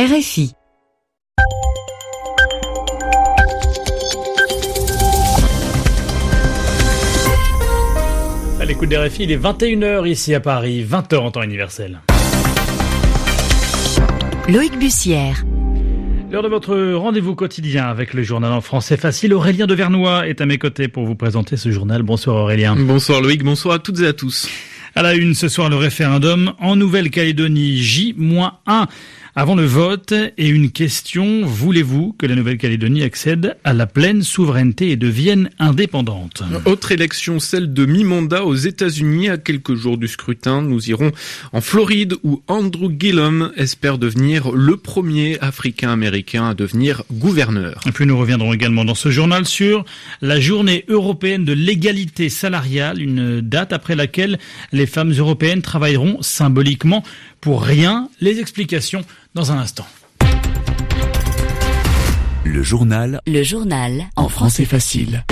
RFI. À l'écoute des RFI, il est 21h ici à Paris, 20h en temps universel. Loïc Bussière. L'heure de votre rendez-vous quotidien avec le journal en français facile. Aurélien de Vernois est à mes côtés pour vous présenter ce journal. Bonsoir Aurélien. Bonsoir Loïc, bonsoir à toutes et à tous. À la une ce soir, le référendum en Nouvelle-Calédonie J-1 avant le vote et une question, voulez-vous que la Nouvelle-Calédonie accède à la pleine souveraineté et devienne indépendante? Autre élection, celle de mi-mandat aux États-Unis à quelques jours du scrutin. Nous irons en Floride où Andrew Gillum espère devenir le premier Africain-Américain à devenir gouverneur. Et puis nous reviendrons également dans ce journal sur la journée européenne de l'égalité salariale, une date après laquelle les femmes européennes travailleront symboliquement pour rien. Les explications dans un instant. Le journal. Le journal. En français facile.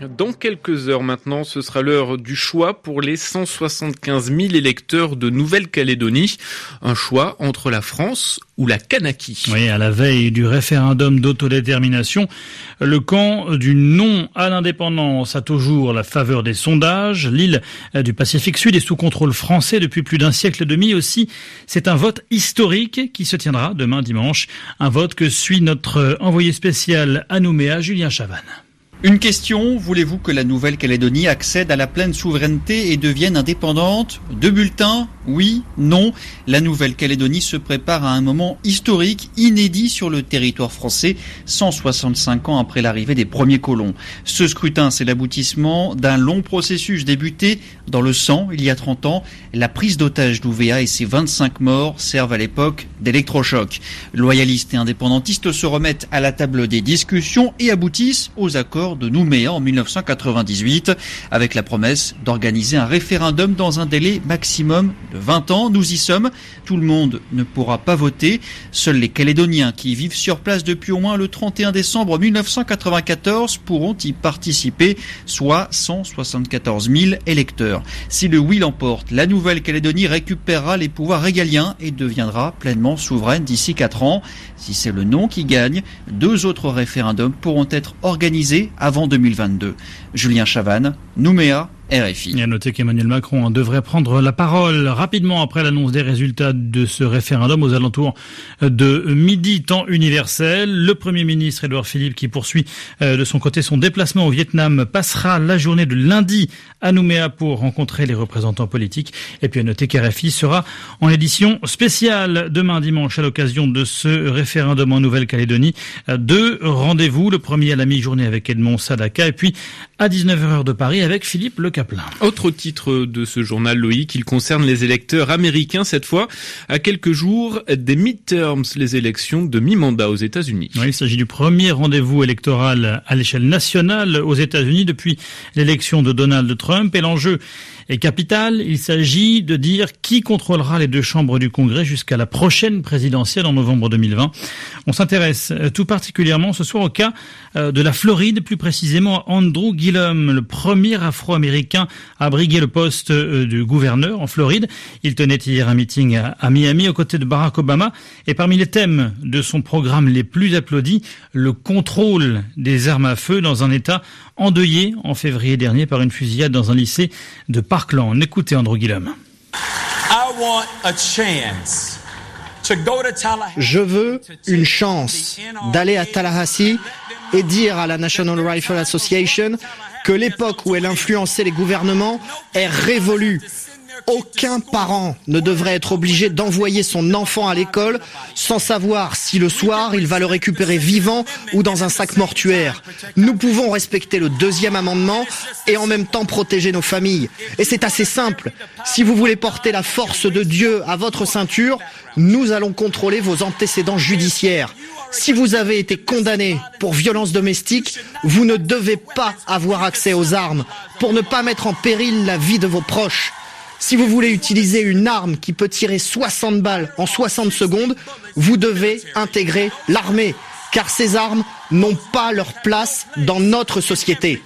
Dans quelques heures maintenant, ce sera l'heure du choix pour les 175 000 électeurs de Nouvelle-Calédonie. Un choix entre la France ou la Kanaki. Oui, à la veille du référendum d'autodétermination, le camp du non à l'indépendance a toujours la faveur des sondages. L'île du Pacifique Sud est sous contrôle français depuis plus d'un siècle et demi aussi. C'est un vote historique qui se tiendra demain dimanche. Un vote que suit notre envoyé spécial à Nouméa, Julien Chavannes. Une question, voulez-vous que la Nouvelle-Calédonie accède à la pleine souveraineté et devienne indépendante? Deux bulletins Oui Non La Nouvelle-Calédonie se prépare à un moment historique, inédit sur le territoire français, 165 ans après l'arrivée des premiers colons. Ce scrutin, c'est l'aboutissement d'un long processus débuté dans le sang il y a 30 ans. La prise d'otage d'Ouvéa et ses 25 morts servent à l'époque d'électrochoc. Loyalistes et indépendantistes se remettent à la table des discussions et aboutissent aux accords de Nouméa en 1998 avec la promesse d'organiser un référendum dans un délai maximum de 20 ans. Nous y sommes. Tout le monde ne pourra pas voter. Seuls les Calédoniens qui vivent sur place depuis au moins le 31 décembre 1994 pourront y participer, soit 174 000 électeurs. Si le oui l'emporte, la Nouvelle-Calédonie récupérera les pouvoirs régaliens et deviendra pleinement souveraine d'ici 4 ans. Si c'est le non qui gagne, deux autres référendums pourront être organisés avant 2022. Julien Chavannes, Nouméa, RFI. Il a noté qu'Emmanuel Macron devrait prendre la parole rapidement après l'annonce des résultats de ce référendum aux alentours de midi temps universel. Le Premier ministre Édouard Philippe qui poursuit euh, de son côté son déplacement au Vietnam passera la journée de lundi à Nouméa pour rencontrer les représentants politiques. Et puis à noter qu'RFI sera en édition spéciale demain dimanche à l'occasion de ce référendum en Nouvelle-Calédonie. Euh, deux rendez-vous, le premier à la mi-journée avec Edmond Sadaka et puis à 19h de Paris avec Philippe Le Caplin. Autre titre de ce journal, Loïc, il concerne les électeurs américains cette fois, à quelques jours des midterms, les élections de mi-mandat aux États-Unis. Oui, il s'agit du premier rendez-vous électoral à l'échelle nationale aux États-Unis depuis l'élection de Donald Trump et l'enjeu est capital. Il s'agit de dire qui contrôlera les deux chambres du Congrès jusqu'à la prochaine présidentielle en novembre 2020. On s'intéresse tout particulièrement ce soir au cas de la Floride, plus précisément Andrew Gillum, le premier afro-américain à briguer le poste de gouverneur en Floride. Il tenait hier un meeting à Miami aux côtés de Barack Obama et parmi les thèmes de son programme les plus applaudis, le contrôle des armes à feu dans un État endeuillé en février dernier par une fusillade dans un lycée de Parkland. Écoutez Andrew Gillum. Je veux une chance d'aller à Tallahassee et dire à la National Rifle Association que l'époque où elle influençait les gouvernements est révolue. Aucun parent ne devrait être obligé d'envoyer son enfant à l'école sans savoir si le soir il va le récupérer vivant ou dans un sac mortuaire. Nous pouvons respecter le deuxième amendement et en même temps protéger nos familles. Et c'est assez simple. Si vous voulez porter la force de Dieu à votre ceinture, nous allons contrôler vos antécédents judiciaires. Si vous avez été condamné pour violence domestique, vous ne devez pas avoir accès aux armes pour ne pas mettre en péril la vie de vos proches. Si vous voulez utiliser une arme qui peut tirer 60 balles en 60 secondes, vous devez intégrer l'armée, car ces armes n'ont pas leur place dans notre société.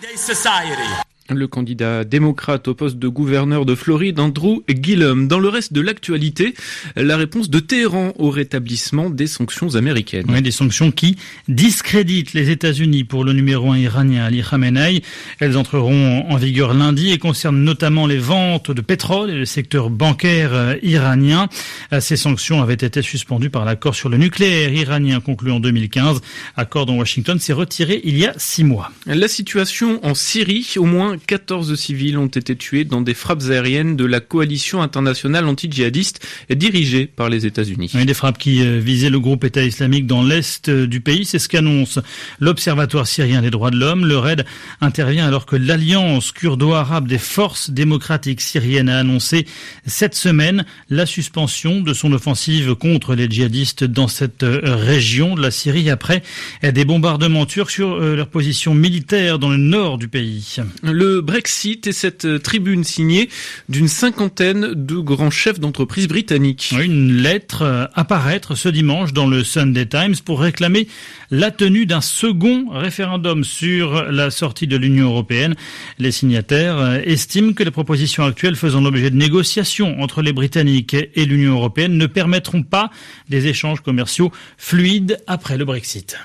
Le candidat démocrate au poste de gouverneur de Floride, Andrew Gillum. Dans le reste de l'actualité, la réponse de Téhéran au rétablissement des sanctions américaines. Oui, des sanctions qui discréditent les États-Unis pour le numéro un iranien Ali Khamenei. Elles entreront en vigueur lundi et concernent notamment les ventes de pétrole et le secteur bancaire euh, iranien. Euh, ces sanctions avaient été suspendues par l'accord sur le nucléaire iranien conclu en 2015. Accord dont Washington s'est retiré il y a six mois. La situation en Syrie, au moins 14 civils ont été tués dans des frappes aériennes de la coalition internationale anti-djihadiste dirigée par les États-Unis. des frappes qui euh, visaient le groupe État islamique dans l'est euh, du pays, c'est ce qu'annonce l'Observatoire syrien des droits de l'homme. Le raid intervient alors que l'Alliance kurdo-arabe des forces démocratiques syriennes a annoncé cette semaine la suspension de son offensive contre les djihadistes dans cette euh, région de la Syrie après des bombardements turcs sur leur position militaire dans le nord du pays. Le Brexit et cette euh, tribune signée d'une cinquantaine de grands chefs d'entreprise britanniques. Une lettre euh, apparaître ce dimanche dans le Sunday Times pour réclamer la tenue d'un second référendum sur la sortie de l'Union européenne. Les signataires euh, estiment que les propositions actuelles faisant l'objet de négociations entre les Britanniques et l'Union européenne ne permettront pas des échanges commerciaux fluides après le Brexit.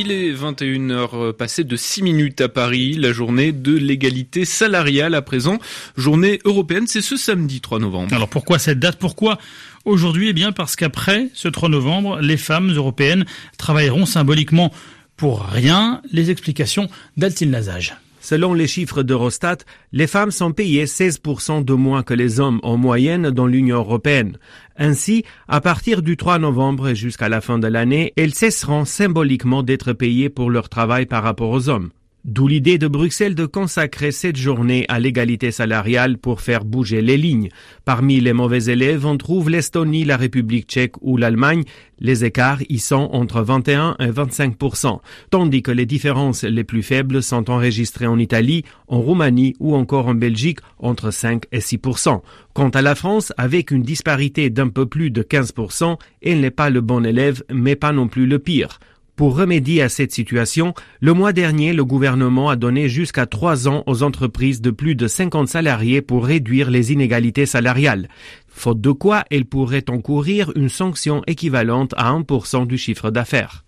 Il est 21h passé de 6 minutes à Paris, la journée de l'égalité salariale à présent. Journée européenne, c'est ce samedi 3 novembre. Alors pourquoi cette date? Pourquoi aujourd'hui? Eh bien parce qu'après ce 3 novembre, les femmes européennes travailleront symboliquement pour rien. Les explications d'Altine Lazage. Selon les chiffres d'Eurostat, les femmes sont payées 16% de moins que les hommes en moyenne dans l'Union européenne. Ainsi, à partir du 3 novembre jusqu'à la fin de l'année, elles cesseront symboliquement d'être payées pour leur travail par rapport aux hommes. D'où l'idée de Bruxelles de consacrer cette journée à l'égalité salariale pour faire bouger les lignes. Parmi les mauvais élèves, on trouve l'Estonie, la République tchèque ou l'Allemagne. Les écarts y sont entre 21 et 25% tandis que les différences les plus faibles sont enregistrées en Italie, en Roumanie ou encore en Belgique entre 5 et 6 Quant à la France, avec une disparité d'un peu plus de 15 elle n'est pas le bon élève, mais pas non plus le pire. Pour remédier à cette situation, le mois dernier, le gouvernement a donné jusqu'à trois ans aux entreprises de plus de 50 salariés pour réduire les inégalités salariales. Faute de quoi, elles pourraient encourir une sanction équivalente à 1% du chiffre d'affaires.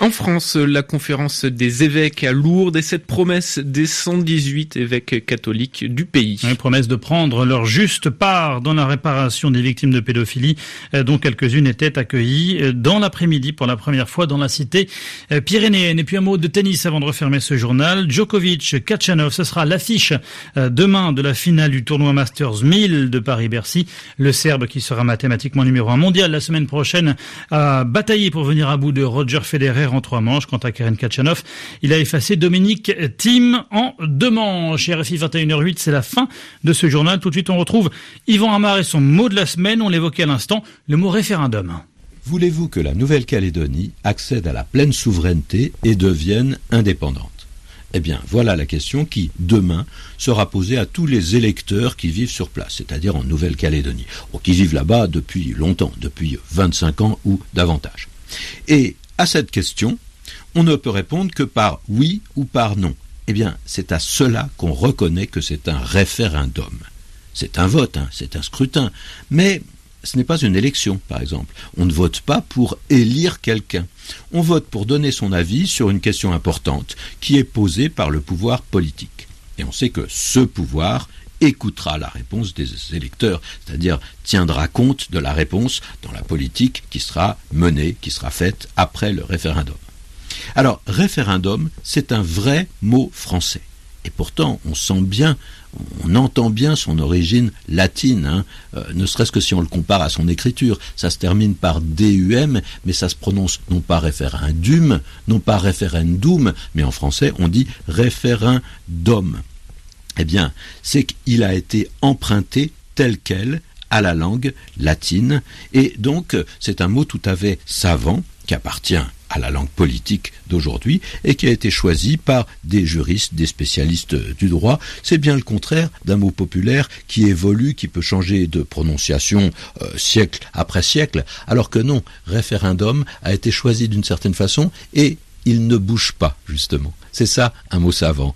En France, la conférence des évêques a Lourdes et cette promesse des 118 évêques catholiques du pays. Une promesse de prendre leur juste part dans la réparation des victimes de pédophilie, euh, dont quelques-unes étaient accueillies euh, dans l'après-midi pour la première fois dans la cité euh, pyrénéenne. Et puis un mot de tennis avant de refermer ce journal. Djokovic, Kachanov, ce sera l'affiche demain de la finale du tournoi Masters 1000 de Paris-Bercy. Le Serbe qui sera mathématiquement numéro un mondial la semaine prochaine a bataillé pour venir à bout de Roger Federer en trois manches. Quant à Karen Kachanov, il a effacé Dominique Thiem en deux manches. RFI 21h08, c'est la fin de ce journal. Tout de suite, on retrouve Yvan Amar et son mot de la semaine. On l'évoquait à l'instant, le mot référendum. Voulez-vous que la Nouvelle-Calédonie accède à la pleine souveraineté et devienne indépendante? Eh bien, voilà la question qui, demain, sera posée à tous les électeurs qui vivent sur place, c'est-à-dire en Nouvelle-Calédonie, ou qui vivent là-bas depuis longtemps, depuis 25 ans ou davantage. Et à cette question, on ne peut répondre que par oui ou par non. Eh bien, c'est à cela qu'on reconnaît que c'est un référendum. C'est un vote, hein, c'est un scrutin, mais ce n'est pas une élection, par exemple. On ne vote pas pour élire quelqu'un. On vote pour donner son avis sur une question importante qui est posée par le pouvoir politique. Et on sait que ce pouvoir écoutera la réponse des électeurs, c'est-à-dire tiendra compte de la réponse dans la politique qui sera menée, qui sera faite après le référendum. Alors, référendum, c'est un vrai mot français. Et pourtant, on sent bien, on entend bien son origine latine, hein. euh, ne serait-ce que si on le compare à son écriture. Ça se termine par DUM, mais ça se prononce non pas référendum, non pas référendum, mais en français on dit référendum eh bien, c'est qu'il a été emprunté tel quel à la langue latine, et donc c'est un mot tout à fait savant qui appartient à la langue politique d'aujourd'hui et qui a été choisi par des juristes, des spécialistes du droit. C'est bien le contraire d'un mot populaire qui évolue, qui peut changer de prononciation euh, siècle après siècle, alors que non, référendum a été choisi d'une certaine façon et il ne bouge pas, justement. C'est ça un mot savant.